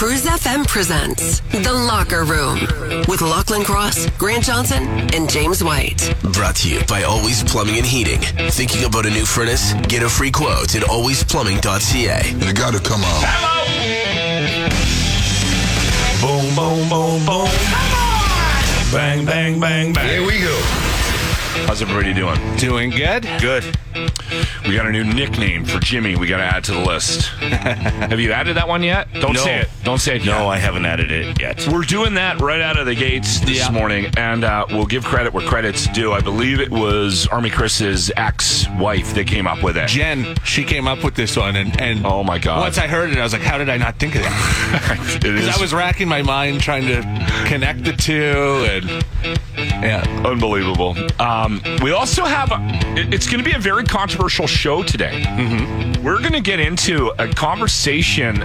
Cruise FM presents The Locker Room with Lachlan Cross, Grant Johnson, and James White. Brought to you by Always Plumbing and Heating. Thinking about a new furnace? Get a free quote at alwaysplumbing.ca. You gotta come on. Boom, boom, boom, boom. Come Bang, bang, bang, bang. Here we go. How's everybody doing? Doing good. Good. We got a new nickname for Jimmy. We got to add to the list. Have you added that one yet? Don't No. say it. Don't say it. No, yet. I haven't added it yet. We're doing that right out of the gates this Yeah. morning, and uh, we'll give credit where credit's due. I believe it was Army Chris's ex-wife that came up with it. Jen, she came up with this one, and, and Oh my God. Once I heard it, I was like, "How did I not think of that?" it is Because I was racking my mind trying to connect the two, and yeah, unbelievable. Um, we also have. A, it's going to be a very controversial show today. Mm-hmm. We're going to get into a conversation.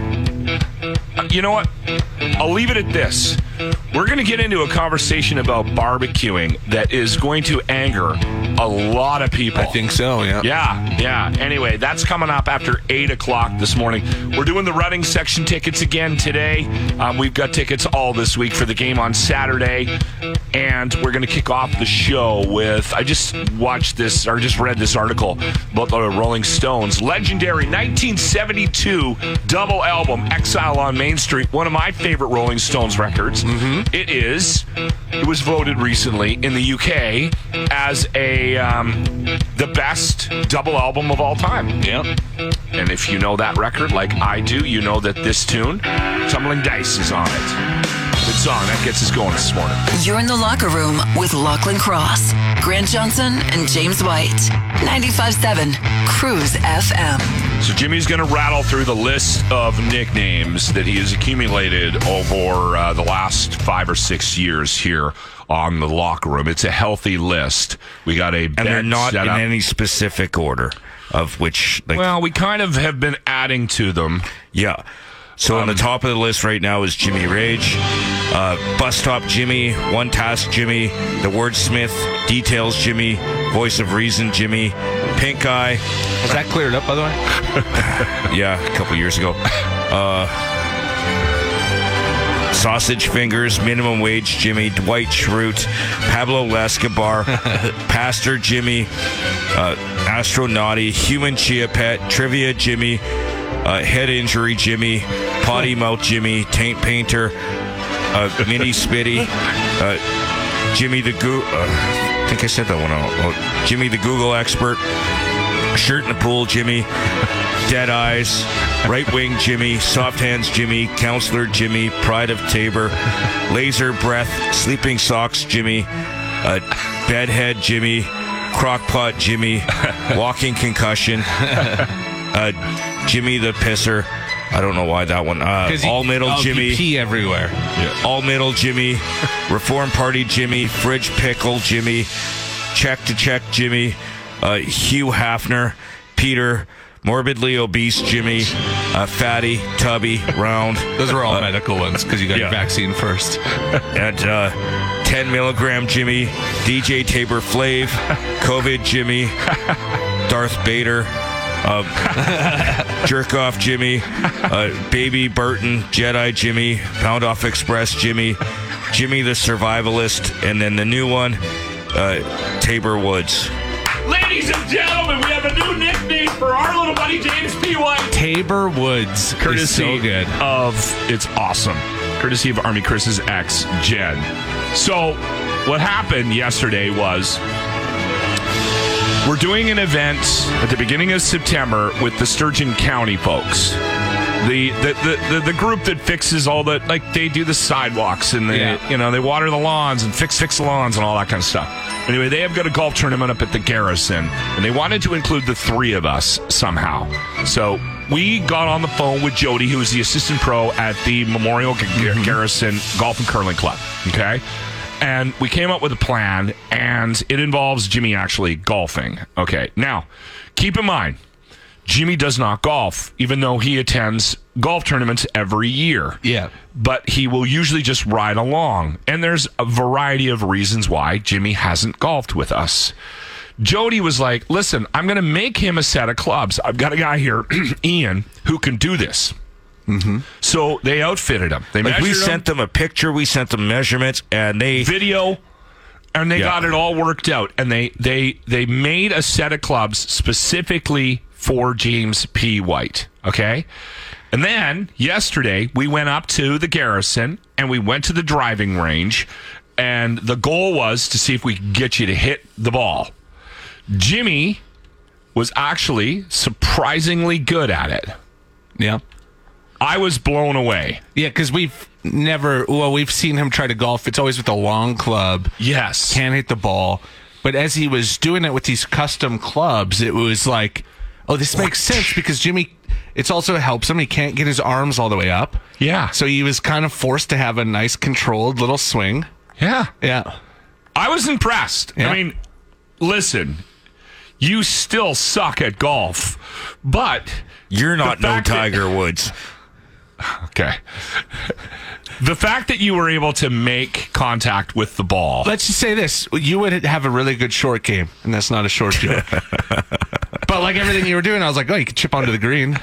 You know what? I'll leave it at this. We're going to get into a conversation about barbecuing that is going to anger a lot of people. I think so. Yeah. Yeah, yeah. Anyway, that's coming up after 8 o'clock this morning. We're doing the running section tickets again today. Um, we've got tickets all this week for the game on Saturday. And we're going to kick off the show with I just watched this, or just read this article about the Rolling Stones. Legendary 1972 double album, Exile on Main Street, one of my favorite Rolling Stones records. It is, it was voted recently in the UK as a um, the best double album of all time. Yeah. And if you know that record like I do, you know that this tune, Tumbling Dice, is on it. Good song. That gets us going this morning. You're in The Locker Room with Lachlan Cross, Grant Johnson, and James White. 95.7 Cruise FM. So Jimmy's going to rattle through the list of nicknames that he has accumulated over uh, the last five or six years here on the locker room. It's a healthy list. We got a and they're not set in up. any specific order of which like Well, we kind of have been adding to them. yeah so on the top of the list right now is jimmy rage uh, bus stop jimmy one task jimmy the wordsmith details jimmy voice of reason jimmy pink eye Has that cleared up, by the way? yeah a couple years ago. Uh, sausage fingers minimum wage jimmy dwight schrute pablo escobar pastor jimmy uh, astronauty human chia pet trivia jimmy uh, head injury jimmy potty mouth jimmy taint painter uh, mini spitty uh, jimmy the goo uh, i think i said that one out jimmy the google expert shirt in the pool jimmy dead eyes right wing jimmy soft hands jimmy counselor jimmy pride of Taber laser breath sleeping socks jimmy uh, bedhead jimmy crockpot jimmy walking concussion uh, Jimmy the Pisser. I don't know why that one. Uh, all middle oh, Jimmy. Pee everywhere. All middle Jimmy. Reform Party Jimmy. Fridge Pickle Jimmy. Check to check Jimmy. Uh, Hugh Hefner. Peter. Morbidly obese Jimmy. Uh, fatty. Tubby. Round. Those are all medical ones because you got your vaccine first. And uh, 10 milligram Jimmy. DJ Taber Flav. COVID Jimmy. Darth Bader. Uh, jerk off Jimmy, uh, baby Burton, Jedi Jimmy, Pound Off Express Jimmy, Jimmy the Survivalist, and then the new one, uh, Taber Woods. Ladies and gentlemen, we have a new nickname for our little buddy James P. White. Taber Woods is courtesy so good. of it's awesome courtesy of army chris's ex jen so what happened yesterday was we're doing an event at the beginning of september with the sturgeon county folks the the, the, the, the group that fixes all the like they do the sidewalks and they Yeah. you know they water the lawns and fix fix the lawns and all that kind of stuff anyway they have got a golf tournament up at the garrison and they wanted to include the three of us somehow so we got on the phone with Jody, who is the assistant pro at the Memorial G- mm-hmm. Garrison Golf and Curling Club. Okay. And we came up with a plan, and it involves Jimmy actually golfing. Okay. Now, keep in mind, Jimmy does not golf, even though he attends golf tournaments every year. Yeah. But he will usually just ride along. And there's a variety of reasons why Jimmy hasn't golfed with us. Jody was like, listen, I'm going to make him a set of clubs. I've got a guy here, Ian, who can do this. Mm-hmm. So they outfitted him. They Like we him, sent them a picture, we sent them measurements, and they video, and they Yeah. got it all worked out. And they they they made a set of clubs specifically for James P. White. Okay. And then yesterday we went up to the garrison and we went to the driving range, and the goal was to see if we could get you to hit the ball. Jimmy was actually surprisingly good at it. Yeah. I was blown away. Yeah, because we've never, well, we've seen him try to golf. It's always with a long club, Yes. can't hit the ball. But as he was doing it with these custom clubs, it was like, oh, this makes sense because Jimmy, it's also helps him. He can't get his arms all the way up. Yeah. So he was kind of forced to have a nice controlled little swing. yeah. Yeah. I was impressed. Yeah. I mean, listen, you still suck at golf, but you're not no fact that- Tiger Woods. okay. the fact that you were able to make contact with the ball. Let's just say this: you would have a really good short game, and that's not a short joke. but like everything you were doing, I was like, oh, you could chip onto the green.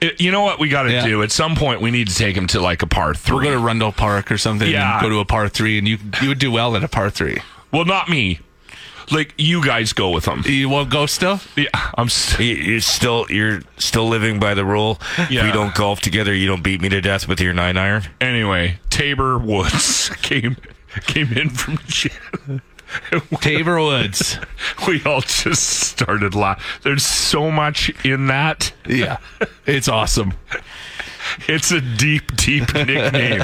It- you know what we got to Yeah. do? At some point, we need to take him to like a par We'll three. go to Rundle Park or something. Yeah. And go to a par three, and you you would do well at a par three. well, not me. Like you guys go with him. You won't go still? Yeah, I'm. St- You- You're still you're still living by the rule. If Yeah. we don't golf together, you don't beat me to death with your nine iron. anyway, Taber Woods came came in from the Taber Woods. we all just started laughing. There's so much in that. Yeah, it's awesome. It's a deep, deep nickname.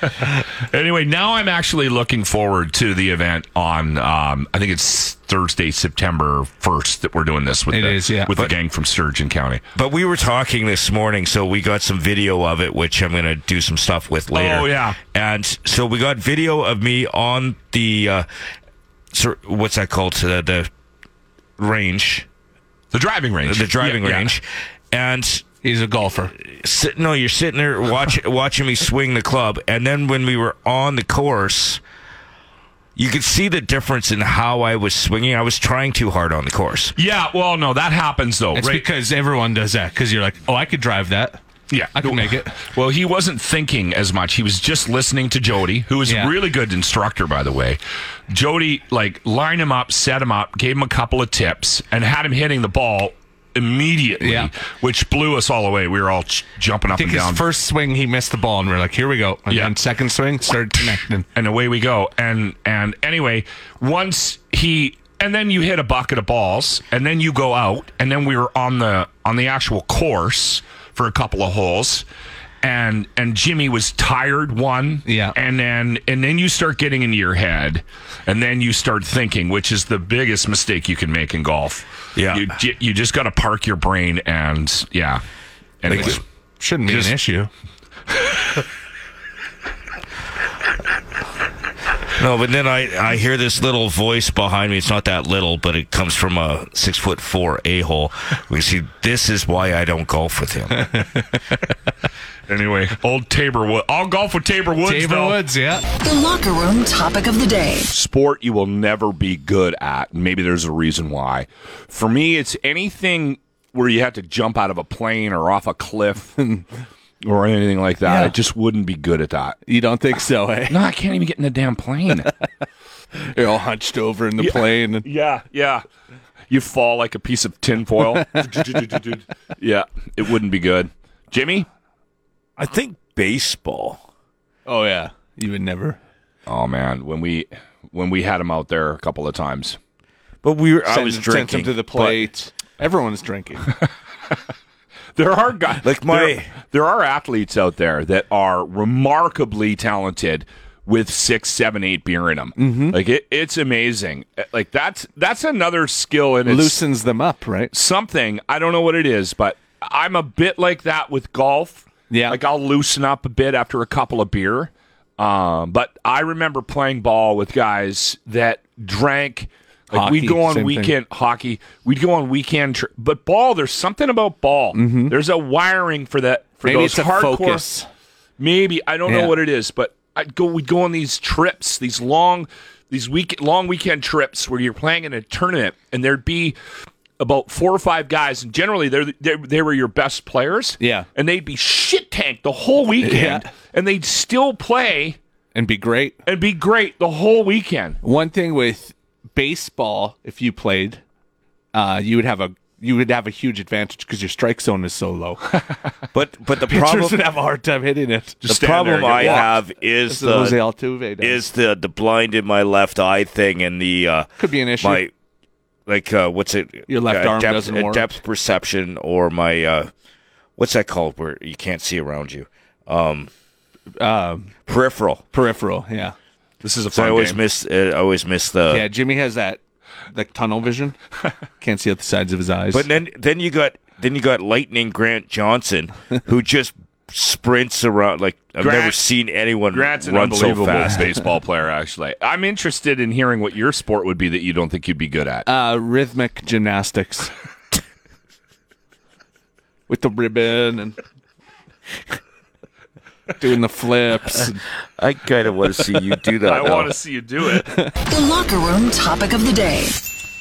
anyway, now I'm actually looking forward to the event on. Um, I think it's Thursday, September 1st that we're doing this with It the, is, yeah. with But- the gang from Sturgeon County. But we were talking this morning, so we got some video of it, which I'm going to do some stuff with later. Oh, yeah. And so we got video of me on the, uh, sir, what's that called? The, the range, The driving range. the driving Yeah, yeah. range. And He's a golfer. sit, no, you're sitting there watch, watching me swing the club, and then when we were on the course, you could see the difference in how I was swinging. I was trying too hard on the course. Yeah, well, no, that happens though, It's right? because everyone does that. Because you're like, oh, I could drive that. Yeah, I can make it. Well, he wasn't thinking as much. He was just listening to Jody, who was Yeah. a really good instructor, by the way. Jody like lined him up, set him up, gave him a couple of tips, and had him hitting the ball immediately, Yeah. which blew us all away. We were all ch- jumping up I think and his down. first swing, he missed the ball, and we're like, here we go. And Yeah. then second swing, started connecting. and away we go. And and anyway, once he and then you hit a bucket of balls, and then you go out, and then we were on the on the actual course for a couple of holes. And and Jimmy was tired one, Yeah. and then and then you start getting into your head, and then you start thinking, which is the biggest mistake you can make in golf. Yeah. you you just got to park your brain, and yeah, and it Shouldn't be Just- an issue. No, but then I, I hear this little voice behind me. It's not that little, but it comes from a six foot four a hole. We see this is why I don't golf with him. anyway, old Taber Wood. I'll golf with Taber Woods. Taber though. Woods, yeah. The locker room topic of the day. sport you will never be good at. Maybe there's a reason why. For me, it's anything where you have to jump out of a plane or off a cliff or anything like that. I just wouldn't be good at that. You don't think so, eh? No, I can't even get in the damn plane. You're all hunched over in the plane. And, yeah, yeah. You fall like a piece of tinfoil. yeah, it wouldn't be good. Jimmy? I think baseball. oh yeah, you would never. Oh man, when we when we had him out there a couple of times. But we were, I Send- was sent drinking him to the but- plate. Everyone's drinking. There are guys Like my- there, there are athletes out there that are remarkably talented with six, seven, eight beer in them. Mm-hmm. Like it, it's amazing. Like that's that's another skill and it's Loosens them up, right? something. I don't know what it is, but I'm a bit like that with golf. Yeah. like I'll loosen up a bit after a couple of beer. Um, but I remember playing ball with guys that drank. Like Hockey, we'd go on same thing. weekend hockey. We'd go on weekend, tri- but ball. There's something about ball. There's a wiring for that. For Mm-hmm. Maybe those it's a hardcore. focus. Maybe I don't Yeah. know what it is, but I'd go. We'd go on these trips, these long, these week long weekend trips where you're playing in a tournament, and there'd be about four or five guys, and generally they're, they they were your best players. Yeah. and they'd be shit tanked the whole weekend, Yeah. and they'd still play and be great. and be great the whole weekend. One thing with baseball, if you played, uh, you would have a you would have a huge advantage because your strike zone is so low. But but the Pitchers problem would have a hard time hitting it. the problem I walked. have is is Jose the Altuve. is the the blind in my left eye thing and the uh, Could be an issue. my like uh, what's it Your left uh, arm depth, doesn't work. depth perception or my uh, what's that called where you can't see around you um, peripheral. peripheral. Yeah, This is a So fun I always game. miss uh, I always miss the yeah. Jimmy has that like tunnel vision. Can't see out the sides of his eyes. But then then you got then you got Lightning Grant Johnson who just sprints around like I've Grant- never seen anyone Grant's an run so unbelievable fast. baseball player. Actually, I'm interested in hearing what your sport would be that you don't think you'd be good at. uh, rhythmic gymnastics with the ribbon and doing the flips. I kind of want to see you do that. I want to see you do it. The locker room topic of the day.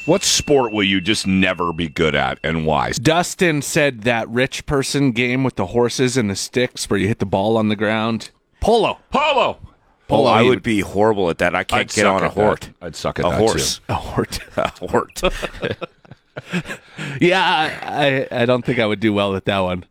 what sport will you just never be good at, and why? Dustin said that rich person game with the horses and the sticks where you hit the ball on the ground. Polo. Polo. Oh, I would be horrible at that. I can't I'd get on a at that. hort. I'd suck at A that, horse. too. A hort. A hort. yeah, I, I I don't think I would do well at that one.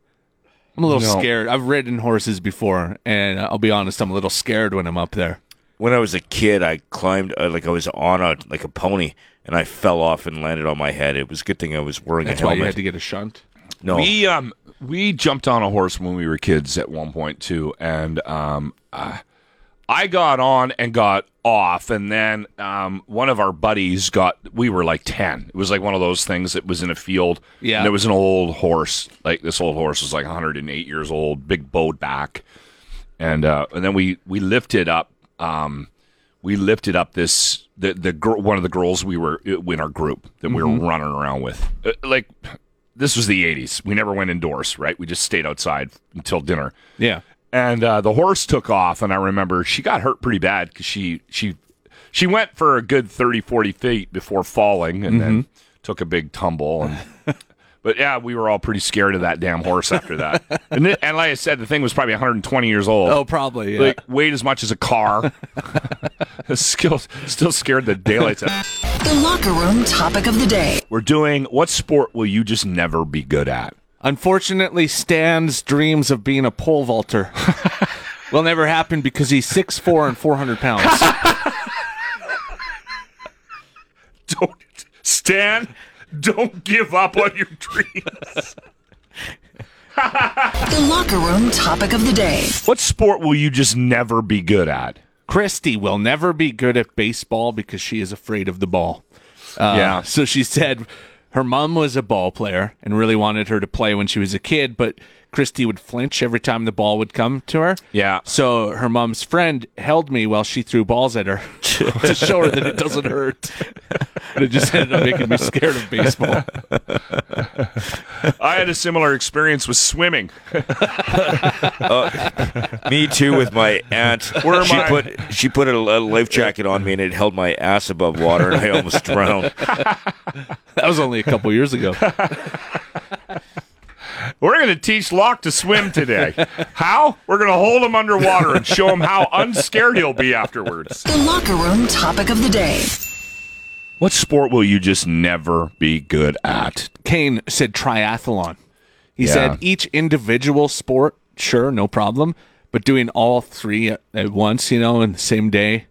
I'm a little No. scared. I've ridden horses before, and I'll be honest, I'm a little scared when I'm up there. when I was a kid, I climbed uh, like I was on a like a pony, and I fell off and landed on my head. It was a good thing I was wearing That's a why helmet. you had to get a shunt. no, We um we jumped on a horse when we were kids at one point too, and um uh, I got on and got off, and then um one of our buddies got. We were like ten. It was like one of those things that was in a field. Yeah. and there was an old horse. Like this old horse was like 108 years old, big bowed back, and uh and then we we lifted up um we lifted up this the the girl one of the girls we were in our group that we were running around with Uh, like this was the 80s we never went indoors right we just stayed outside until dinner Yeah. And uh, the horse took off and i remember she got hurt pretty bad because she she she went for a good 30 40 feet before falling and then took a big tumble and but yeah we were all pretty scared of that damn horse after that and, it, and like i said the thing was probably 120 years old Oh, probably. Yeah. like weighed as much as a car. still, still scared the daylights out. The locker room topic of the day. We're doing what sport will you just never be good at? Unfortunately, Stan's dreams of being a pole vaulter will never happen because he's 6'4 and 400 pounds. Don't Stan. Don't give up on your dreams. The locker room topic of the day. What sport will you just never be good at? Christy will never be good at baseball because she is afraid of the ball. Uh, Yeah. So she said her mom was a ball player and really wanted her to play when she was a kid, but Christy would flinch every time the ball would come to her. Yeah. So her mom's friend held me while she threw balls at her to show her that it doesn't hurt. but it just ended up making me scared of baseball. I had a similar experience with swimming. Uh, me too with my aunt. Where am she I? put she put a, a life jacket on me and it held my ass above water and I almost drowned. That was only a couple years ago. We're going to teach Locke to swim today. How? We're going to hold him underwater and show him how unscared he'll be afterwards. The locker room topic of the day. What sport will you just never be good at? Kane said triathlon. He Yeah. said each individual sport, sure, no problem, but doing all three at, at once, you know, in the same day,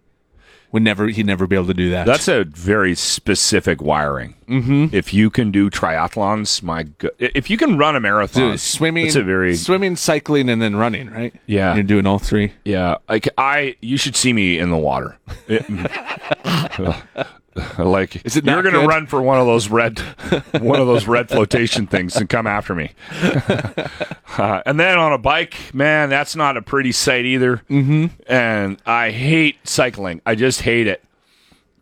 would never he'd never be able to do that. That's a very specific wiring. Mm-hmm. If you can do triathlons, my go- if you can run a marathon, Dude, swimming, it's a very swimming, cycling, and then running, right? Yeah. you're doing all three. yeah. Like I, you should see me in the water. It- like Is it you're going to run for one of those red, one of those red flotation things and come after me. Uh, and then on a bike, man, that's not a pretty sight either. Mm-hmm. And I hate cycling. I just hate it.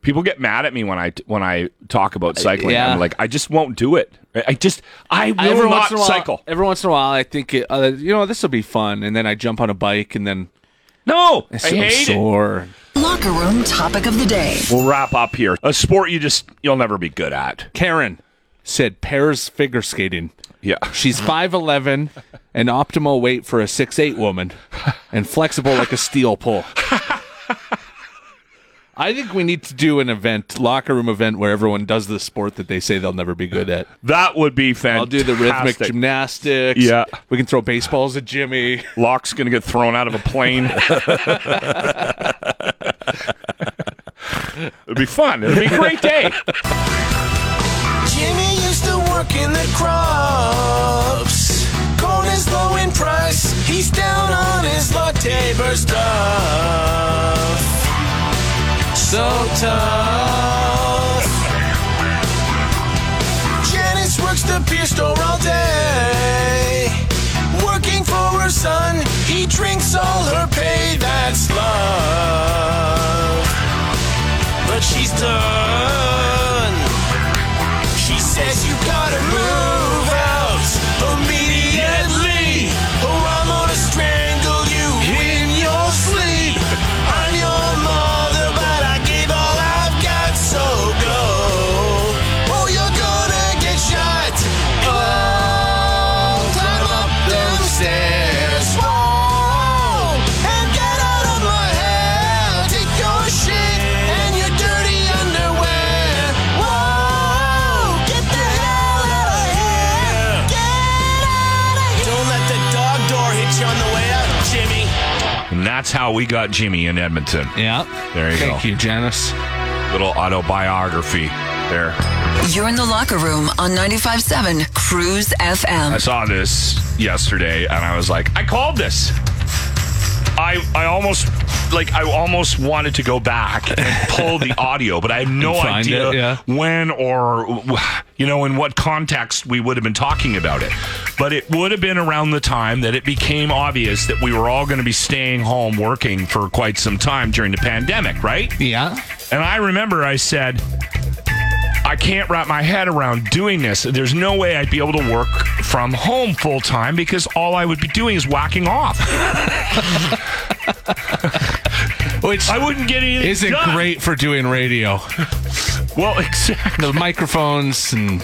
People get mad at me when I when I talk about cycling. yeah. I'm like, I just won't do it. I just, I will every not once in a while, cycle. Every once in a while, I think, it, uh, you know, this will be fun, and then I jump on a bike, and then No, I hate it. Sore. Locker room topic of the day. We'll wrap up here. A sport you just you'll never be good at. Karen said pairs figure skating. Yeah. She's 5'11, an optimal weight for a 6'8 woman, and flexible like a steel pole. I think we need to do an event, locker room event, where everyone does the sport that they say they'll never be good at. That would be fantastic. I'll do the rhythmic gymnastics. Yeah. We can throw baseballs at Jimmy. Locke's going to get thrown out of a plane. It'd be fun. It'd be a great day. Jimmy used to work in the crops. Corn is low in price. He's down on his latte bar stuff. So tough. Janice works the beer store all day. Working for her son. He drinks all her pay. That's love. But she's done. She says you gotta move how we got Jimmy in Edmonton. Yeah. There you Thank go. you, Janice. Little autobiography there. You're in the locker room on 95.7 Cruise FM. I saw this yesterday and I was like, I called this. I I almost like I almost wanted to go back and pull the audio, but I have no idea it, yeah. when or you know in what context we would have been talking about it. But it would have been around the time that it became obvious that we were all going to be staying home working for quite some time during the pandemic, right? Yeah. And I remember I said, I can't wrap my head around doing this. There's no way I'd be able to work from home full time because all I would be doing is whacking off. Which I wouldn't get anything isn't done. great for doing radio. Well, exactly. The microphones and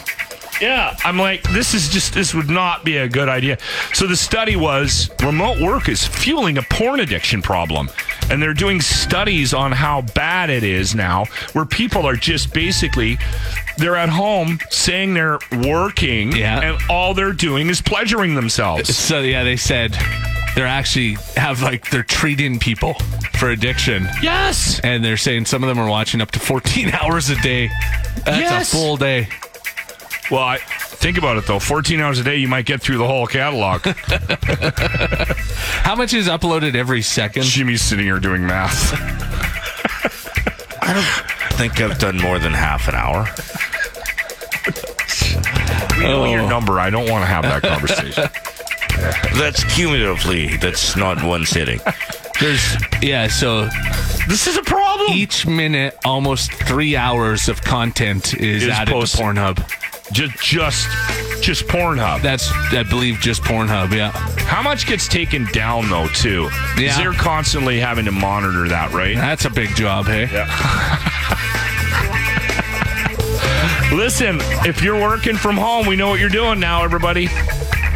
Yeah, I'm like, this is just, this would not be a good idea. So the study was remote work is fueling a porn addiction problem. And they're doing studies on how bad it is now, where people are just basically, they're at home saying they're working, Yeah. and all they're doing is pleasuring themselves. so yeah, they said they're actually have like they're treating people for addiction. Yes. And they're saying some of them are watching up to 14 hours a day. That's Yes. a full day. Well, I, think about it though. 14 hours a day, you might get through the whole catalog. How much is uploaded every second? Jimmy's sitting here doing math. I don't think I've done more than half an hour. We know Oh. your number. I don't want to have that conversation. That's cumulatively. That's not one sitting. There's yeah, so this is a problem. each minute almost 3 hours of content is, Is added posted. to Pornhub. just just just Pornhub. That's I believe just Pornhub, yeah. How much gets taken down though too? Because Yeah. they're constantly having to monitor that, right? That's a big job, hey. Listen, if you're working from home, we know what you're doing now, everybody.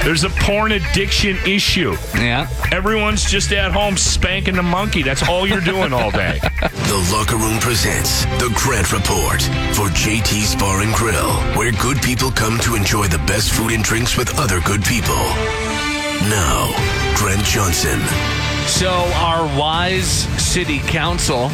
There's a porn addiction issue. Yeah. Everyone's just at home spanking the monkey. That's all you're doing all day. The Locker Room presents The Grant Report for JT's Bar and Grill, where good people come to enjoy the best food and drinks with other good people. Now, Grant Johnson. So, our wise city council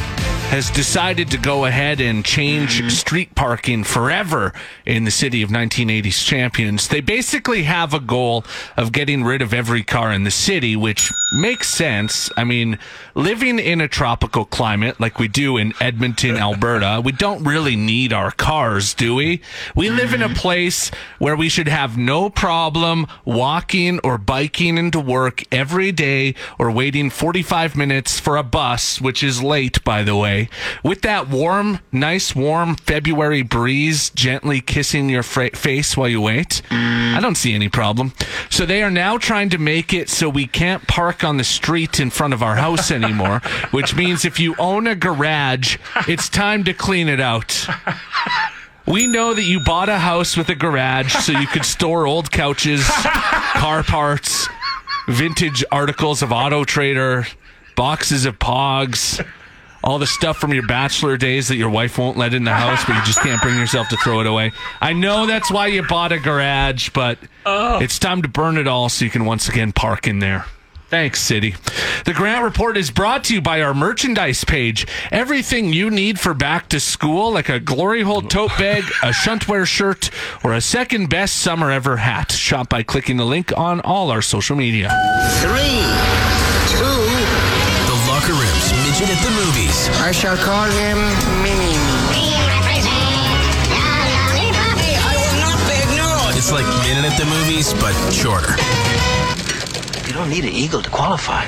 has decided to go ahead and change mm-hmm. street parking forever in the city of 1980s champions. They basically have a goal of getting rid of every car in the city, which makes sense. I mean, living in a tropical climate like we do in Edmonton, Alberta, we don't really need our cars, do we? We live in a mm-hmm. place where we should have no problem walking or biking into work every day or waiting 45 minutes for a bus, which is late, by the way, with that warm, nice, warm February breeze gently kissing your fra- face while you wait. I don't see any problem. So they are now trying to make it so we can't park on the street in front of our house anymore, which means if you own a garage, it's time to clean it out. We know that you bought a house with a garage so you could store old couches, car parts, vintage articles of Auto Trader, boxes of Pogs, all the stuff from your bachelor days that your wife won't let in the house, but you just can't bring yourself to throw it away. I know that's why you bought a garage, but it's time to burn it all so you can once again park in there. Thanks, City. The Grant Report is brought to you by our merchandise page. Everything you need for back to school, like a Glory Hole tote bag, a Shuntwear shirt, or a second best summer ever hat. Shop by clicking the link on all our social media. Three, two, The Locker Room's Midget at the Movies. I shall call him Mini I will not. It's like Minute at the Movies, but shorter. You don't need an eagle to qualify.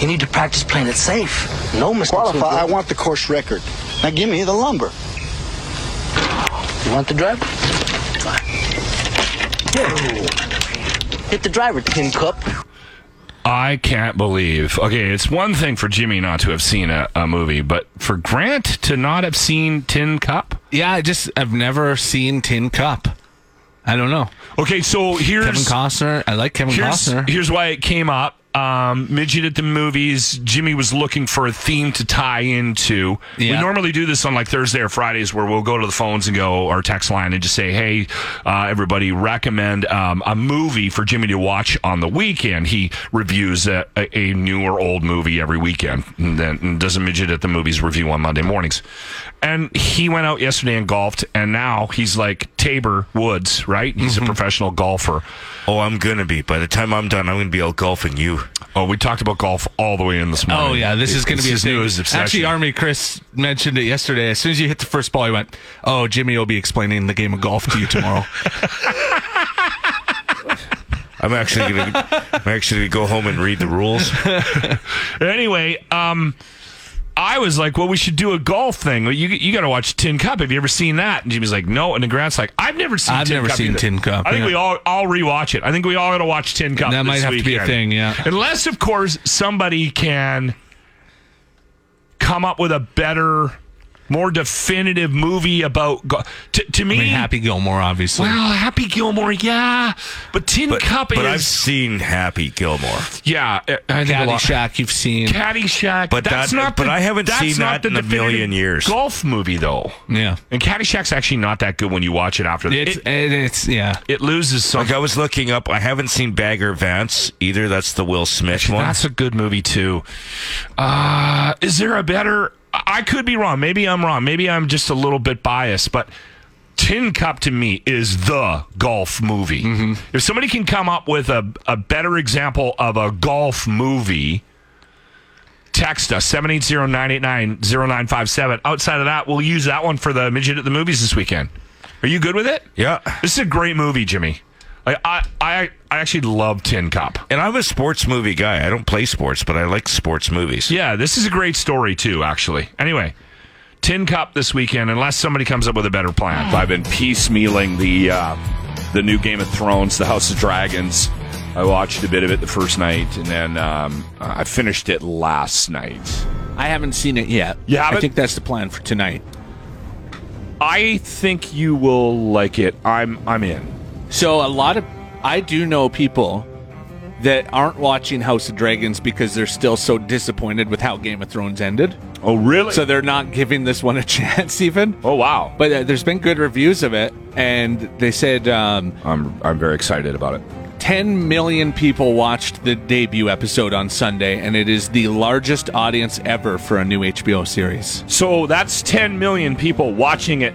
You need to practice playing it safe. No mistakes. Qualify, I want the course record. Now give me the lumber. You want the driver? Fine. Here. Hit the driver, Tin Cup. I can't believe. Okay, it's one thing for Jimmy not to have seen a, a movie, but for Grant to not have seen Tin Cup. Yeah, I just, I've never seen Tin Cup. I don't know. Okay, so here's Kevin Costner. I like Kevin here's, Costner. here's why it came up. Um, midget at the movies. Jimmy was looking for a theme to tie into. We normally do this on like Thursday or Fridays, where we'll go to the phones and go our text line and just say, "Hey, uh, everybody, recommend um, a movie for Jimmy to watch on the weekend." He reviews a, a, a new or old movie every weekend, and then and does a midget at the movies review on Monday mornings. And he went out yesterday and golfed, and now he's like Taber Woods, right? He's Mm-hmm. a professional golfer. Oh, I'm gonna be. By the time I'm done, I'm gonna be out golfing you. Oh, we talked about golf all the way in this morning. Oh yeah, this is going to It's be a his thing. newest obsession. Actually, Army Chris mentioned it yesterday. As soon as you hit the first ball, he went, "Oh, Jimmy will be explaining the game of golf to you tomorrow." I'm actually gonna. I'm actually gonna go home and read the rules. Anyway, um, I was like, well, we should do a golf thing. You you got to watch Tin Cup. Have you ever seen that? And Jimmy's like, no. And then Grant's like, I've never seen. I've Tin never Cup seen either. Tin Cup, I think yeah. we all all rewatch it. I think we all got to watch Tin Cup. That might have to be a thing, yeah. Unless, of course, somebody can come up with a better, more definitive movie about. Go- to, to me, I mean, Happy Gilmore, obviously. well, Happy Gilmore, yeah, but Tin But, Cup but is I've seen Happy Gilmore. yeah. I think Caddyshack, you've seen. Caddyshack. But that's that- not. but the- I haven't seen that in a million years. Golf movie though, yeah, and Caddyshack's actually not that good when you watch it after. it's it, it, it's yeah. it loses some. Like I was looking up, I haven't seen Bagger Vance either. That's the Will Smith one. That's a good movie too. Uh, is there a better? I could be wrong. Maybe I'm wrong. Maybe I'm just a little bit biased, but. Tin Cup to me is the golf movie. Mm-hmm. If somebody can come up with a, a better example of a golf movie, text us 780-989-0957. Outside of that, we'll use that one for the midget at the movies this weekend. Are you good with it? yeah. This is a great movie, Jimmy. Like I, I, I actually love Tin Cup. And I'm a sports movie guy. I don't play sports, but I like sports movies. Yeah, this is a great story too. Actually, anyway, Tin Cup this weekend, unless somebody comes up with a better plan. I've been piecemealing the uh, the new Game of Thrones, the House of Dragons. I watched a bit of it the first night, and then um, I finished it last night. I haven't seen it yet. You haven't? I think that's the plan for tonight. I think you will like it. I'm I'm in. So a lot of I do know people that aren't watching House of Dragons because they're still so disappointed with how Game of Thrones ended. Oh really? So they're not giving this one a chance even. oh wow. But uh, there's been good reviews of it, and they said um, I'm I'm very excited about it. 10 million people watched the debut episode on Sunday, and it is the largest audience ever for a new HBO series. So that's 10 million people watching it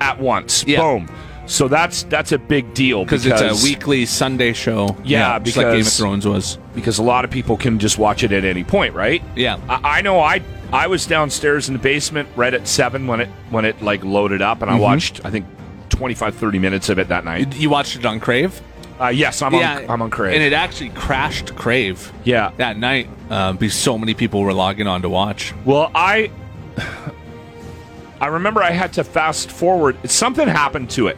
at once. Yeah. Boom. So that's that's a big deal Because it's a weekly Sunday show. Yeah, just like Game of because- Thrones was. because a lot of people can just watch it at any point, right? Yeah. I, I know. I I was downstairs in the basement right at seven when it when it like loaded up, and I watched I think 25, 30 minutes of it that night. You watched it on Crave? Uh, yes, I'm yeah, on I'm on Crave. And it actually crashed Crave yeah. that night uh, because so many people were logging on to watch. Well, I I remember I had to fast forward. Something happened to it.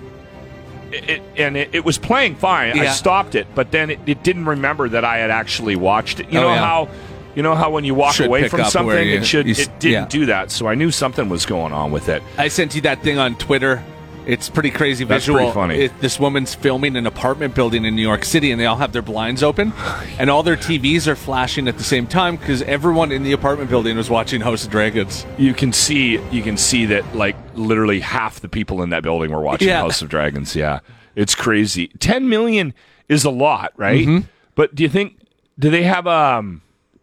It, and it, it was playing fine. I stopped it, but then it, it didn't remember that I had actually watched it. You Oh, know yeah. how you know how when you walk Should away from something, you- it should you, it didn't yeah. do that. So I knew something was going on with it. I sent you that thing on Twitter. It's pretty crazy That's visual. pretty funny. It- this woman's filming an apartment building in New York City, and they all have their blinds open, and all their TVs are flashing at the same time because everyone in the apartment building was watching House of Dragons. You can see you can see that like literally half the people in that building were watching Yeah. House of Dragons. Yeah, it's crazy. Ten million is a lot, right? Mm-hmm. But do you think do they have um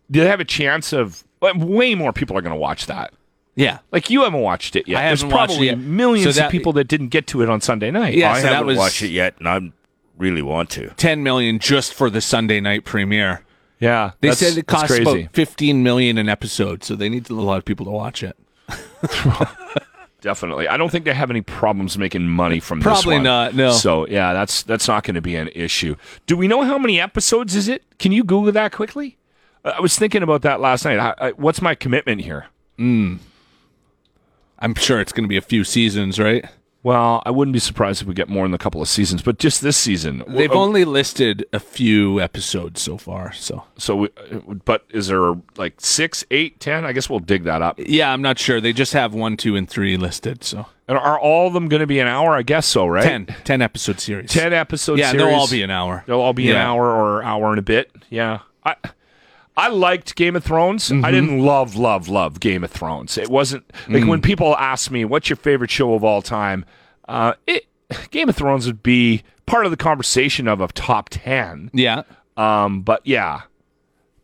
do they have a chance of way more people are going to watch that? Yeah, Like you haven't watched it yet. I There's haven't watched probably it yet. millions So that- of people that didn't get to it on Sunday night. Yeah, I so that haven't was- watched it yet, and I really want to. ten million just for the Sunday night premiere. yeah. They that's- said it that's costs crazy. about fifteen million an episode, so they need a lot of people to watch it. Definitely. I don't think they have any problems making money from this Probably one. not, no. So yeah, that's that's not going to be an issue. Do we know how many episodes is it? Can you Google that quickly? Uh, I was thinking about that last night. I, I, what's my commitment here? I'm sure it's going to be a few seasons, right? Well, I wouldn't be surprised if we get more in a couple of seasons, but just this season. They've w- only listed a few episodes so far, so so. We, but is there like six, eight, ten? I guess we'll dig that up. yeah, I'm not sure. They just have one, two, and three listed. So And are all of them going to be an hour? I guess so, right? ten, ten episode series. Ten episode series? Yeah, series. they'll all be an hour. They'll all be an hour or hour and a bit. Yeah. I I liked Game of Thrones. Mm-hmm. I didn't love, love, love Game of Thrones. It wasn't like Mm. when people ask me, what's your favorite show of all time? Uh, it Game of Thrones would be part of the conversation of a top ten. Yeah, Um, but yeah,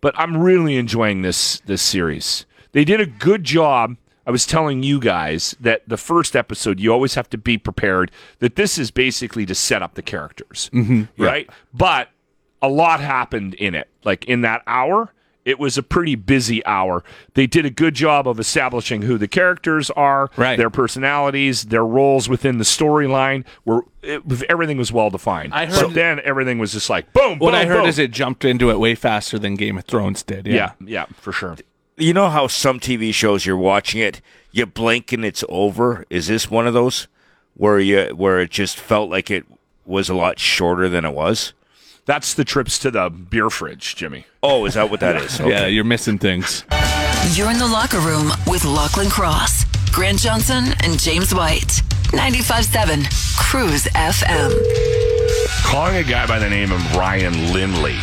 but I'm really enjoying this this series. They did a good job. I was telling you guys that the first episode, you always have to be prepared that this is basically to set up the characters, right? But a lot happened in it. Like in that hour, it was a pretty busy hour. They did a good job of establishing who the characters are, Right. their personalities, their roles within the storyline. Were it, everything was well defined. I heard- so then everything was just like boom. what boom, I heard boom. is it jumped into it way faster than Game of Thrones did. Yeah, Yeah, yeah, for sure. You know how some TV shows you're watching it, you blink and it's over. Is this one of those where you where it just felt like it was a lot shorter than it was? That's the trips to the beer fridge, Jimmy. Oh, is that what that is? yeah, you're missing things. You're in the locker room with Lachlan Cross, Grant Johnson, and James White. 95.7 Cruise FM. Calling a guy by the name of Ryan Lindley.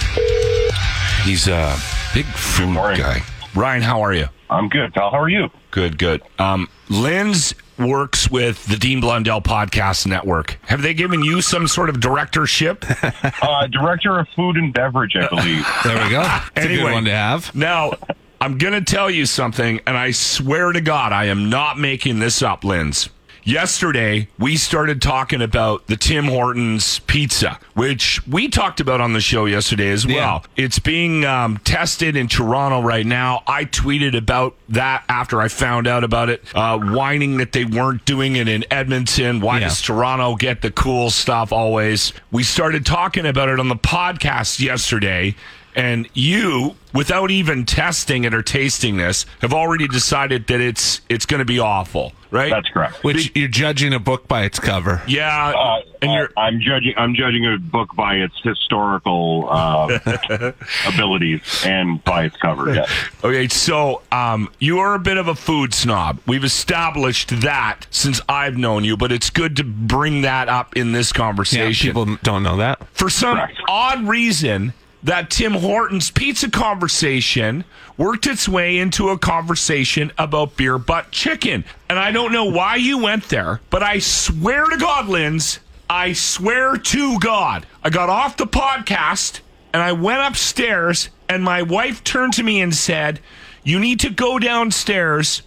He's a big food guy. Ryan, how are you? I'm good, pal. How are you? Good, good. Um, Linz works with the Dean Blundell Podcast Network. Have they given you some sort of directorship? Uh, Director of Food and Beverage, I believe. There we go. It's a good one to have. Now, I'm going to tell you something, and I swear to God, I am not making this up, Linz. Yesterday, we started talking about the Tim Hortons pizza, which we talked about on the show yesterday as well. It's being um, tested in Toronto right now. I tweeted about that after I found out about it, uh, whining that they weren't doing it in Edmonton. Why Yeah. does Toronto get the cool stuff always? We started talking about it on the podcast yesterday. And you, without even testing it or tasting this, have already decided that it's it's going to be awful, right? That's correct. Which you're judging a book by its cover. yeah, Uh, and uh, you're I'm judging. I'm judging a book by its historical uh, abilities and by its cover. Yes. okay. So, um, you are a bit of a food snob. We've established that since I've known you, but it's good to bring that up in this Yeah, conversation. people don't know that. For some Correct. odd reason, that Tim Hortons pizza conversation worked its way into a conversation about beer butt chicken. And I don't know why you went there, but I swear to God, Linz, I swear to God, I got off the podcast and I went upstairs and my wife turned to me and said, You need to go downstairs.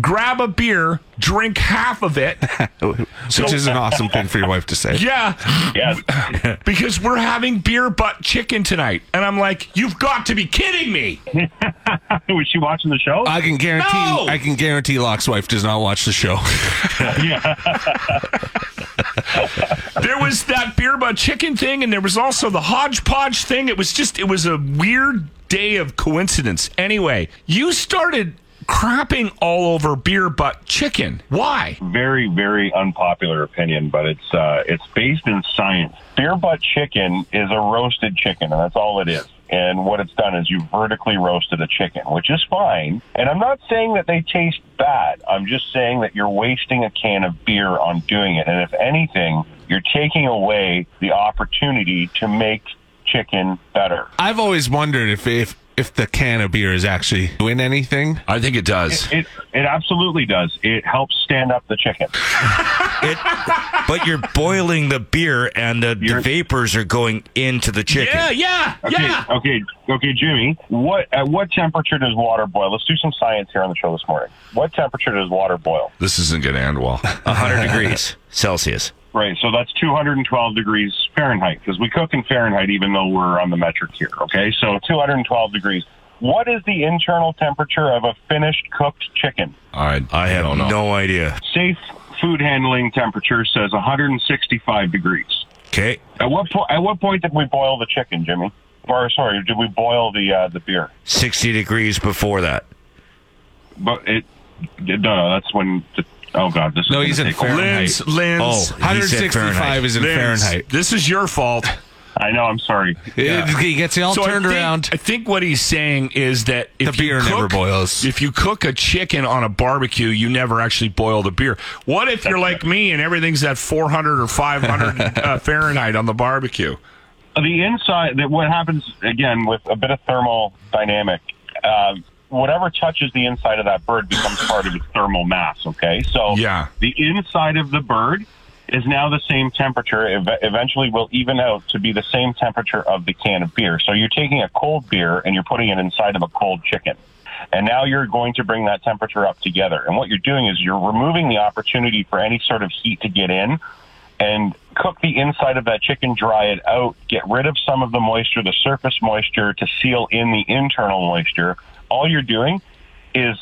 Grab a beer, drink half of it. Which is an awesome thing for your wife to say. Yeah, Yes. because we're having beer butt chicken tonight. And I'm like, you've got to be kidding me. Was she watching the show? I can guarantee. No! I can guarantee Locke's wife does not watch the show. There was that beer butt chicken thing, and there was also the hodgepodge thing. It was just, it was a weird day of coincidence. Anyway, you started crapping all over beer butt chicken. Why? very, very unpopular opinion, but it's uh, it's based in science. Beer butt chicken is a roasted chicken, and that's all it is. and what it's done is you vertically roasted a chicken, which is fine. And I'm not saying that they taste bad. I'm just saying that you're wasting a can of beer on doing it. And if anything, you're taking away the opportunity to make chicken better. I've always wondered if if if the can of beer is actually doing anything. I think it does. It it absolutely does. It helps stand up the chicken. It, but you're boiling the beer, and the, the vapors are going into the chicken. Yeah, yeah, Okay, yeah. okay, okay, Jimmy. What at what temperature does water boil? Let's do some science here on the show this morning. What temperature does water boil? This isn't going to end well. 100 degrees Celsius. Right, so that's 212 degrees Fahrenheit because we cook in Fahrenheit even though we're on the metric here. Okay, so 212 degrees. What is the internal temperature of a finished cooked chicken? I, I have don't no idea. Safe food handling temperature says 165 degrees. Okay. At what po- at what point did we boil the chicken, Jimmy? Or sorry, did we boil the uh, the beer? 60 degrees before that. But it no, no, that's when. The, oh God, this is No, gonna he's in take. Fahrenheit. Linz, Linz. Oh, 165 is in Linz, Fahrenheit. This is your fault. I know. I'm sorry. It- He gets it all So I turned think- around. I think what he's saying is that if The beer you cook, never boils. If you cook a chicken on a barbecue, you never actually boil the beer. What if you're like me and everything's at 400 or 500 uh, Fahrenheit on the barbecue? the inside that what happens again with a bit of thermal dynamic uh, whatever touches the inside of that bird becomes part of its thermal mass okay so Yeah. the inside of the bird is now the same temperature ev- eventually will even out to be the same temperature of the can of beer so you're taking a cold beer and you're putting it inside of a cold chicken and now you're going to bring that temperature up together and what you're doing is you're removing the opportunity for any sort of heat to get in and cook the inside of that chicken, dry it out, get rid of some of the moisture, the surface moisture to seal in the internal moisture. All you're doing is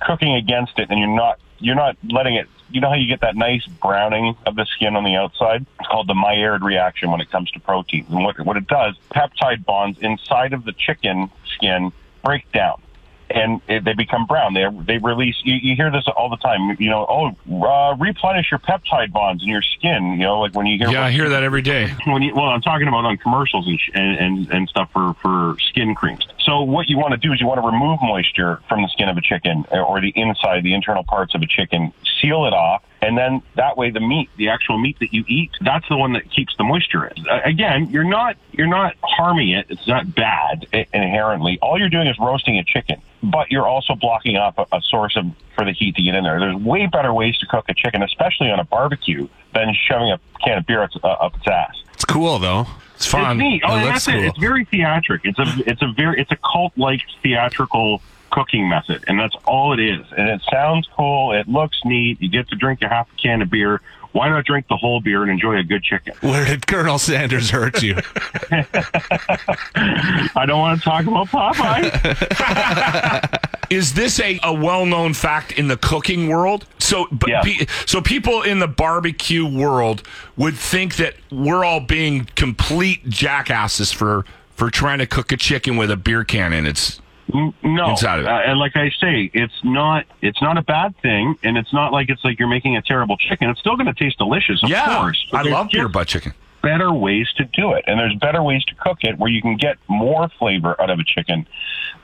cooking against it and you're not you're not letting it you know how you get that nice browning of the skin on the outside? It's called the Maillard reaction when it comes to proteins. And what what it does, peptide bonds inside of the chicken skin break down and it, they become brown. They they release. You, you hear this all the time. You know, oh, uh, replenish your peptide bonds in your skin. You know, like when you hear. Yeah, I hear that every day. When you, well, I'm talking about on commercials and, sh- and and and stuff for for skin creams. So what you want to do is you want to remove moisture from the skin of a chicken uh, or the inside, the internal parts of a chicken, seal it off, and then that way the meat, the actual meat that you eat, that's the one that keeps the moisture in. Again, you're not you're not harming it. It's not bad inherently. All you're doing is roasting a chicken, but you're also blocking off a, a source of for the heat to get in there. There's way better ways to cook a chicken, especially on a barbecue, than shoving a can of beer up, uh, up its ass. It's cool though. It's fun. It's neat. Oh, It looks that's it. It's very theatric. It's a it's a very it's a cult like theatrical cooking method, and that's all it is. And it sounds cool. It looks neat. You get to drink a half a can of beer. Why not drink the whole beer and enjoy a good chicken? Where did Colonel Sanders hurt you? I don't want to talk about Popeye. Is this a, a well known fact in the cooking world? So, but Yeah. pe- so people in the barbecue world would think that we're all being complete jackasses for for trying to cook a chicken with a beer can in its N- No, Inside of it. Uh, and like I say, it's not it's not a bad thing, and it's not like it's like you're making a terrible chicken. It's still going to taste delicious, of yeah. course. I love beer just butt chicken. Better ways to do it, and there's better ways to cook it where you can get more flavor out of a chicken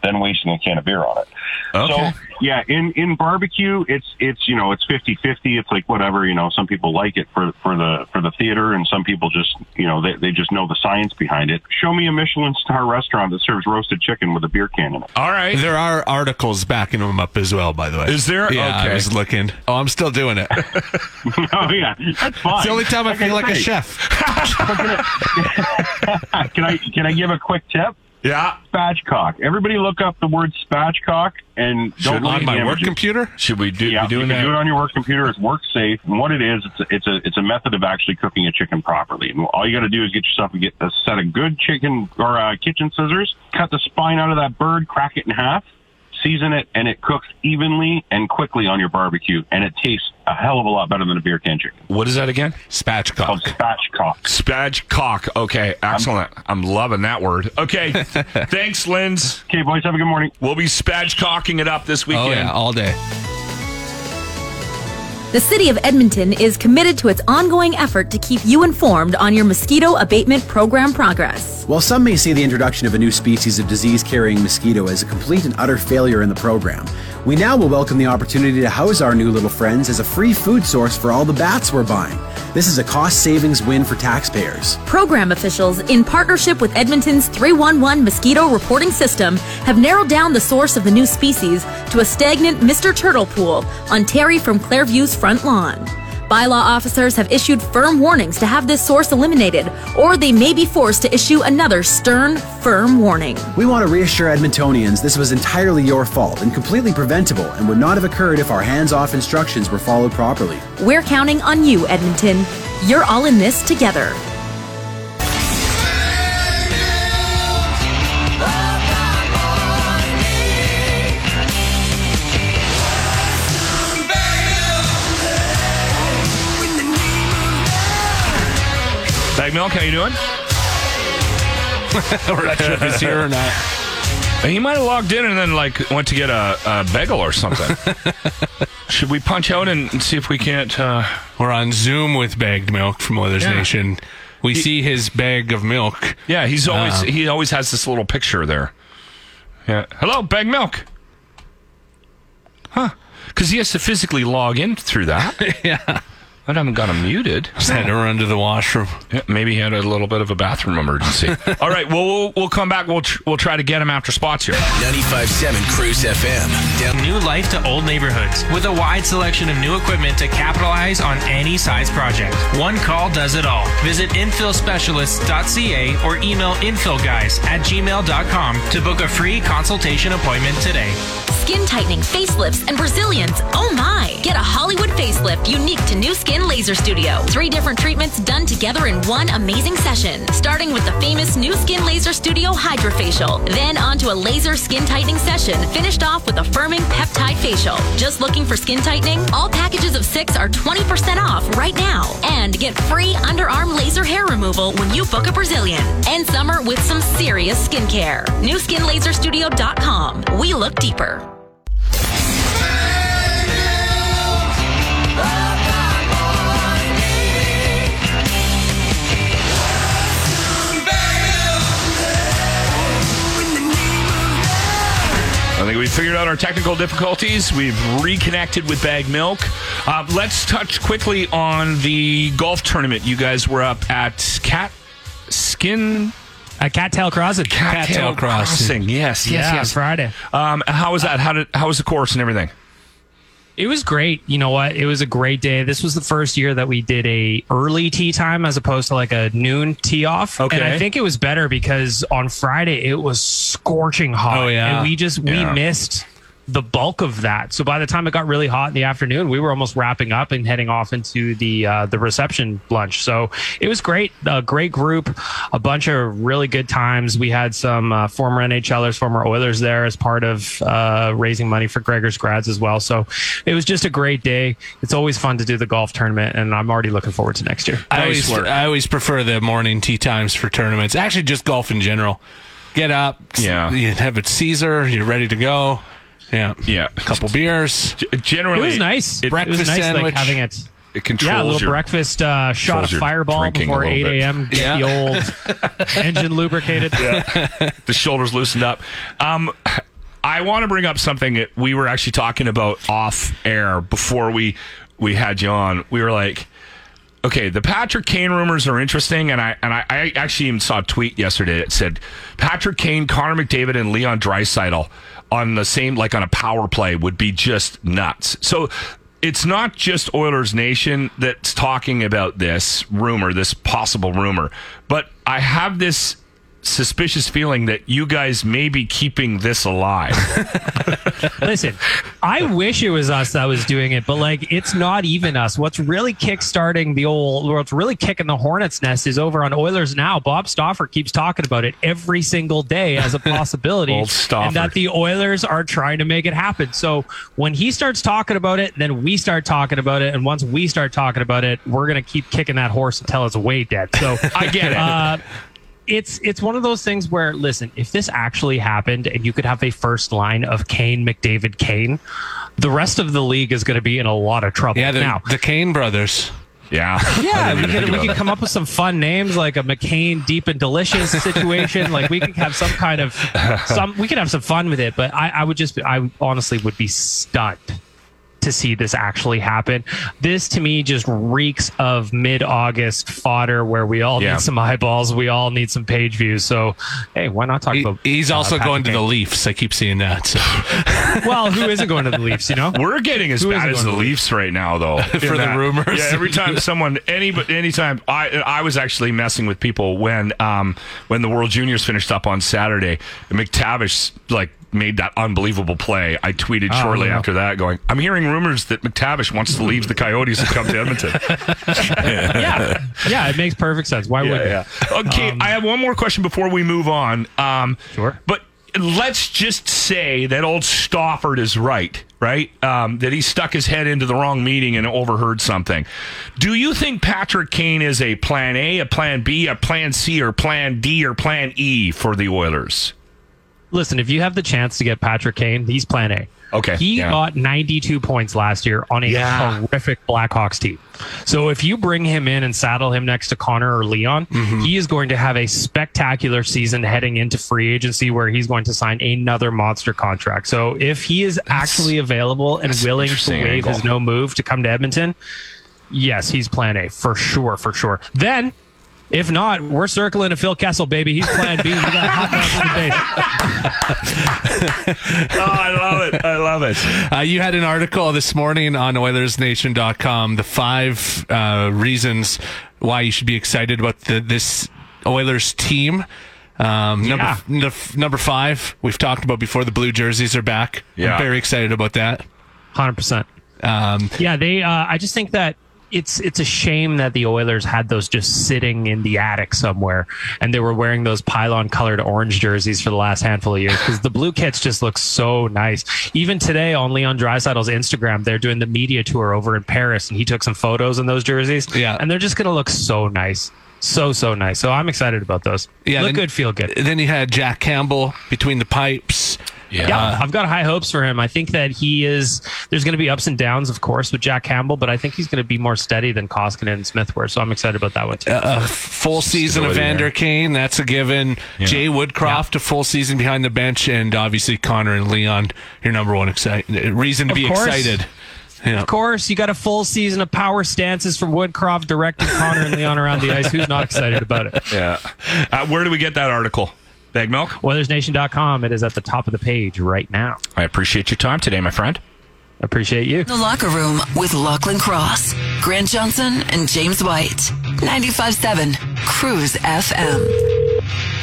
than wasting a can of beer on it. Okay. So yeah, in in barbecue, it's it's you know it's 50-50. It's like whatever you know. Some people like it for for the for the theater, and some people just you know they they just know the science behind it. Show me a Michelin star restaurant that serves roasted chicken with a beer can in it. All right. There are articles backing them up as well, by the way. Is there? Yeah, Okay. I was looking. Oh, I'm still doing it. Oh yeah, that's fine. the only time I Like feel like a chef. can I can I give a quick tip? Yeah. Spatchcock. Everybody look up the word spatchcock and don't Should look on at my the work computer? Should we do Yeah, be doing you can that? do it on your work computer. It's work safe, and what it is, it's a, it's a it's a method of actually cooking a chicken properly. And all you got to do is get yourself a, get a set of good chicken or uh, kitchen scissors, cut the spine out of that bird, crack it in half, season it, and it cooks evenly and quickly on your barbecue, and it tastes a hell of a lot better than a beer can chicken. what is that again? Called Spatchcock. Oh, spatchcock. Spatchcock. Okay, excellent. I'm loving that word. Okay, thanks, Linz. Okay, boys, have a good morning. We'll be spatchcocking it up this Oh weekend. yeah, all day. The City of Edmonton is committed to its ongoing effort to keep you informed on your mosquito abatement program progress. While some may see the introduction of a new species of disease carrying mosquito as a complete and utter failure in the program, we now will welcome the opportunity to house our new little friends as a free food source for all the bats we're buying. This is a cost savings win for taxpayers. Program officials, in partnership with Edmonton's 311 mosquito reporting system, have narrowed down the source of the new species to a stagnant Mr. Turtle Pool on Terry from Clareview's front lawn. Bylaw officers have issued firm warnings to have this source eliminated, or they may be forced to issue another stern, firm warning. We want to reassure Edmontonians this was entirely your fault and completely preventable and would not have occurred if our hands off instructions were followed properly. We're counting on you, Edmonton. You're all in this together. Milk, how you doing? We're not sure if he's here or not. He might have logged in and then like went to get a, a bagel or something. Should we punch out and see if we can't? Uh... We're on Zoom with Bagged Milk from Oilers Yeah. Nation. We see his bag of milk. Yeah, he's always Um, he always has this little picture there. Yeah. Hello, Bag Milk. Huh? Because he has to physically log in through that. yeah. I haven't got him muted. Just had to run to the washroom. Yeah, maybe he had a little bit of a bathroom emergency. All right, well, we'll we'll come back. We'll tr- we'll try to get him after spots here. 95.7 Cruise FM. Down- New life to old neighborhoods with a wide selection of new equipment to capitalize on any size project. One call does it all. Visit infillspecialists.ca or email infillguys at gmail.com to book a free consultation appointment today. Skin tightening, facelifts, and Brazilians. Oh my! Get a Hollywood facelift unique to New Skin Laser Studio. Three different treatments done together in one amazing session. Starting with the famous New Skin Laser Studio Hydrofacial. Then onto a laser skin tightening session, finished off with a firming peptide facial. Just looking for skin tightening? All packages of six are 20% off right now. And get free underarm laser hair removal when you book a Brazilian. End summer with some serious skincare. NewSkinLaserStudio.com. We look deeper. We figured out our technical difficulties. We've reconnected with Bag Milk. Uh, let's touch quickly on the golf tournament. You guys were up at Cat Skin. At Cattail Crossing. Cattail Crossing. Yes, yes, Yeah, yes. Friday. Um, how was that? How did how was the course and everything? It was great. You know what? It was a great day. This was the first year that we did a early tea time as opposed to like a noon tea off. Okay. And I think it was better because on Friday it was scorching hot. Oh, yeah. And we just Yeah. we missed the bulk of that. So by the time it got really hot in the afternoon, we were almost wrapping up and heading off into the uh, the reception lunch. So it was great. A great group, a bunch of really good times. We had some uh, former NHLers, former Oilers there as part of uh, raising money for Gregor's grads as well. So it was just a great day. It's always fun to do the golf tournament, and I'm already looking forward to next year. I always, work. I always prefer the morning tea times for tournaments. Actually, just golf in general. Get up, Yeah. You have it Caesar. You're ready to go. Yeah, yeah. A couple beers. It Generally, was nice. It, it breakfast was nice, sandwich. like having it. it controls Yeah, a little your breakfast uh, shot controls of Fireball before 8 a.m. Get Yeah. the old engine lubricated. the shoulders loosened up. Um, I want to bring up something that we were actually talking about off air before we we had you on. We were like, okay, the Patrick Kane rumors are interesting, and I and I, I actually even saw a tweet yesterday that said Patrick Kane, Connor McDavid, and Leon Draisaitl on the same like on a power play would be just nuts. So. It's not just Oilers Nation that's talking about this rumor, this possible rumor, but I have this suspicious feeling that you guys may be keeping this alive. Listen, I wish it was us that was doing it, but like it's not even us. What's really kickstarting the old, what's really kicking the hornet's nest is over on Oilers now. Bob Stauffer keeps talking about it every single day as a possibility, and that the Oilers are trying to make it happen. So when he starts talking about it, then we start talking about it, and once we start talking about it, we're gonna keep kicking that horse until it's way dead. So I get it. Uh, it's it's one of those things where listen, if this actually happened and you could have a first line of Kane McDavid Kane, the rest of the league is going to be in a lot of trouble. Yeah, the, now, the Kane brothers. Yeah. yeah, we could we could come up with some fun names like a McCain Deep and Delicious situation. like we could have some kind of some. We could have some fun with it. But I, I would just, I honestly would be stunned to see this actually happen. This to me just reeks of mid-August fodder where we all Yeah. need some eyeballs, we all need some page views. So hey, why not talk about? He's uh, also Patrick going to the Leafs. I keep seeing that. So. well, who isn't going to the Leafs? You know, We're getting as Who bad as the to the Leafs right now, though. For in the that- rumors. Yeah, every time someone, any, anytime I, I was actually messing with people when, um, when the World Juniors finished up on Saturday. McTavish like made that unbelievable play. I tweeted Oh, shortly yeah. after that, going, "I'm hearing rumors that McTavish wants to leave the Coyotes and come to Edmonton." yeah, yeah, it makes perfect sense. Why wouldn't yeah. it? Okay, I have one more question before we move on. Um, sure. But let's just say that old Stauffer is right, right? Um, that he stuck his head into the wrong meeting and overheard something. Do you think Patrick Kane is a plan A, a plan B, a plan C, or plan D, or plan E for the Oilers? Listen, if you have the chance to get Patrick Kane, he's plan A. Okay. He yeah. got 92 points last year on a Yeah. horrific Blackhawks team. So if you bring him in and saddle him next to Connor or Leon, Mm-hmm. he is going to have a spectacular season heading into free agency where he's going to sign another monster contract. So if he is actually available and that's an willing to waive his no move to come to Edmonton, yes, he's plan A for sure, for sure. Then if not, we're circling to Phil Kessel, baby. He's plan B. We got hot dogs for the base. oh, I love it. I love it. Uh, you had an article this morning on OilersNation.com, the five uh, reasons why you should be excited about the, this Oilers team. Um, Yeah. number, n- number five, we've talked about before, the blue jerseys are back. Yeah. I'm very excited about that. Hundred percent. Um, Yeah, they. Uh, I just think that it's it's a shame that the Oilers had those just sitting in the attic somewhere, and they were wearing those pylon colored orange jerseys for the last handful of years because the blue kits just look so nice. Even today on Leon Draisaitl's Instagram, they're doing the media tour over in Paris, and he took some photos in those jerseys. Yeah. and they're just gonna look so nice. So so nice. So I'm excited about those. Yeah, look then- good, feel good. then you had Jack Campbell between the pipes. Yeah, I've got high hopes for him. I think that he is. There's going to be ups and downs, of course, with Jack Campbell, but I think he's going to be more steady than Koskinen and Smith were. So I'm excited about that one too. A full season of Stability Vander. Kane, that's a given. Jay Woodcroft, a full season behind the bench, and obviously Connor and Leon, your number one excite- reason to Of be course. excited. Yeah. Of course, you got a full season of power stances from Woodcroft directing Connor and Leon around the ice. Who's not excited about it? Yeah. Uh, where do we get that article? Bag milk? OilersNation.com. It is at the top of the page right now. I appreciate your time today, my friend. Appreciate you. The Locker Room with Lachlan Cross, Grant Johnson, and James White. 95.7 Cruise FM.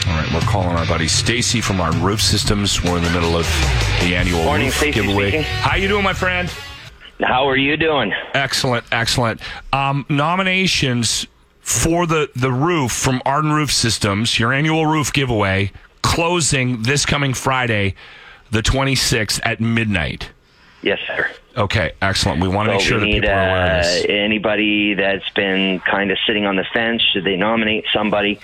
All right, we're calling our buddy Stacy from our roof systems. We're in the middle of the annual Morning, roof Stacey giveaway. speaking. How you doing, my friend? How are you doing? Excellent, excellent. Um, nominations for the the roof from Arden Roof Systems, your annual roof giveaway, closing this coming Friday, the 26th at midnight. Yes, sir. Okay, excellent. We want to make sure that people are aware of uh, anybody that's been kind of sitting on the fence. Should they nominate somebody?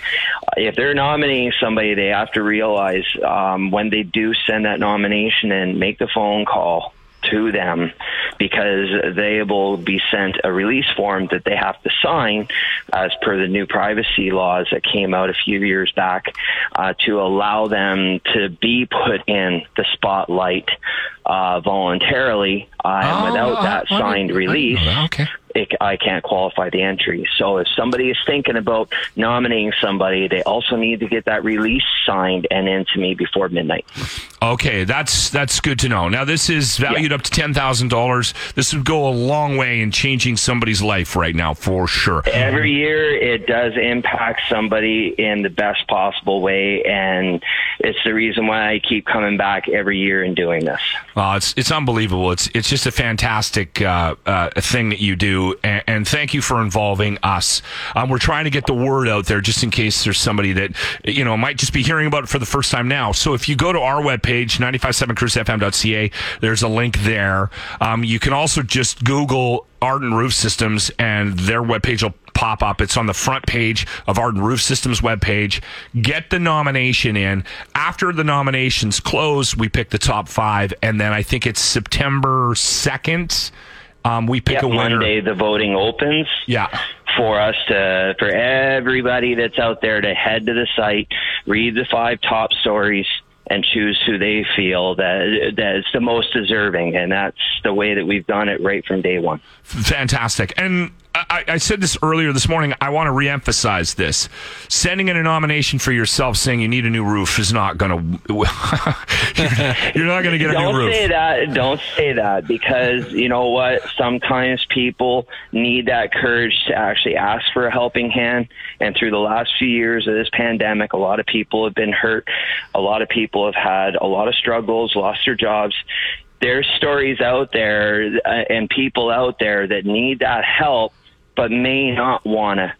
If they're nominating somebody, they have to realize um, when they do send that nomination and make the phone call to them because they will be sent a release form that they have to sign as per the new privacy laws that came out a few years back uh, to allow them to be put in the spotlight uh, voluntarily uh, and Oh, without that signed release Okay. It, I can't qualify the entry. So if somebody is thinking about nominating somebody, they also need to get that release signed and in to me before midnight. Okay, that's that's good to know. Now this is valued up to ten thousand dollars. This would go a long way in changing somebody's life right now, for sure. Every year, it does impact somebody in the best possible way, and it's the reason why I keep coming back every year and doing this. Uh, it's it's unbelievable. It's it's just a fantastic uh, uh, thing that you do, and, and thank you for involving us. Um, we're trying to get the word out there, just in case there's somebody that you know might just be hearing about it for the first time now. So if you go to our webpage, 957cruisefm.ca, there's a link there. Um, you can also just Google Arden Roof Systems, and their webpage will pop up. It's on the front page of Arden Roof Systems webpage. Get the nomination in. After the nominations close, we pick the top five, and then I think it's September second. Um, we pick Yep, a winner. Monday the voting opens. Yeah. For us to, for everybody that's out there to head to the site, read the five top stories, and choose who they feel that that is the most deserving, and that's the way that we've done it right from day one. Fantastic. And I, I said this earlier this morning. I want to reemphasize this. Sending in a nomination for yourself saying you need a new roof is not going to, you're not going to get a new roof. don't say that. Don't say that because you know what? Sometimes people need that courage to actually ask for a helping hand. And through the last few years of this pandemic, a lot of people have been hurt. A lot of people have had a lot of struggles, lost their jobs. There's stories out there uh, and people out there that need that help, but may not want to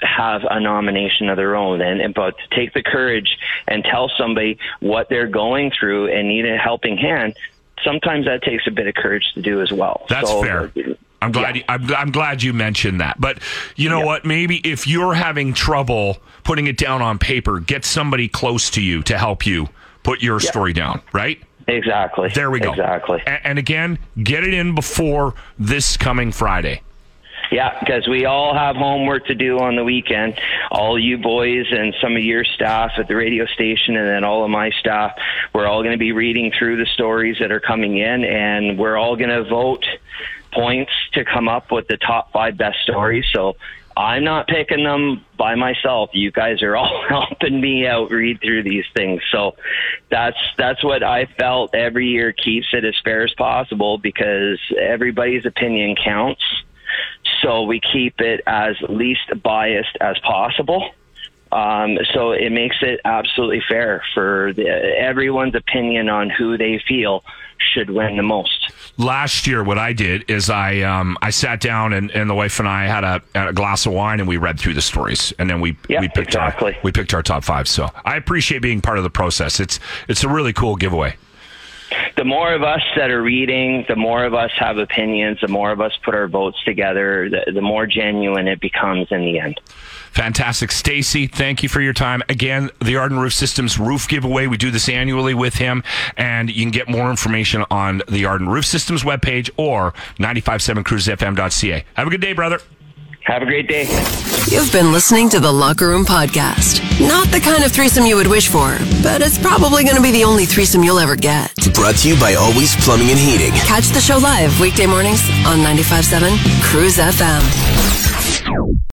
have a nomination of their own and, and but to take the courage and tell somebody what they're going through and need a helping hand sometimes that takes a bit of courage to do as well That's So, fair. I'm glad. You, I'm, I'm glad you mentioned that. But you know what? Maybe if you're having trouble putting it down on paper, get somebody close to you to help you put your story down. Right? Exactly. There we go. Exactly. A- and again, get it in before this coming Friday. Yeah, because we all have homework to do on the weekend. All you boys and some of your staff at the radio station, and then all of my staff, we're all going to be reading through the stories that are coming in, and we're all going to vote points to come up with the top five best stories. So I'm not picking them by myself. You guys are all helping me out read through these things. So that's that's what I felt every year keeps it as fair as possible because everybody's opinion counts. So we keep it as least biased as possible. Um, so it makes it absolutely fair for the, everyone's opinion on who they feel should win the most. Last year, what I did is I um, I sat down and, and the wife and I had a, had a glass of wine and we read through the stories and then we we picked our we picked our top five. So I appreciate being part of the process. It's it's a really cool giveaway. The more of us that are reading, the more of us have opinions, the more of us put our votes together, the, the more genuine it becomes in the end. Fantastic. Stacy, thank you for your time. Again, the Arden Roof Systems roof giveaway. We do this annually with him, and you can get more information on the Arden Roof Systems webpage or 957cruisefm.ca. Have a good day, brother. Have a great day. You've been listening to the Locker Room Podcast. Not the kind of threesome you would wish for, but it's probably going to be the only threesome you'll ever get. Brought to you by Always Plumbing and Heating. Catch the show live weekday mornings on 95.7 Cruise FM.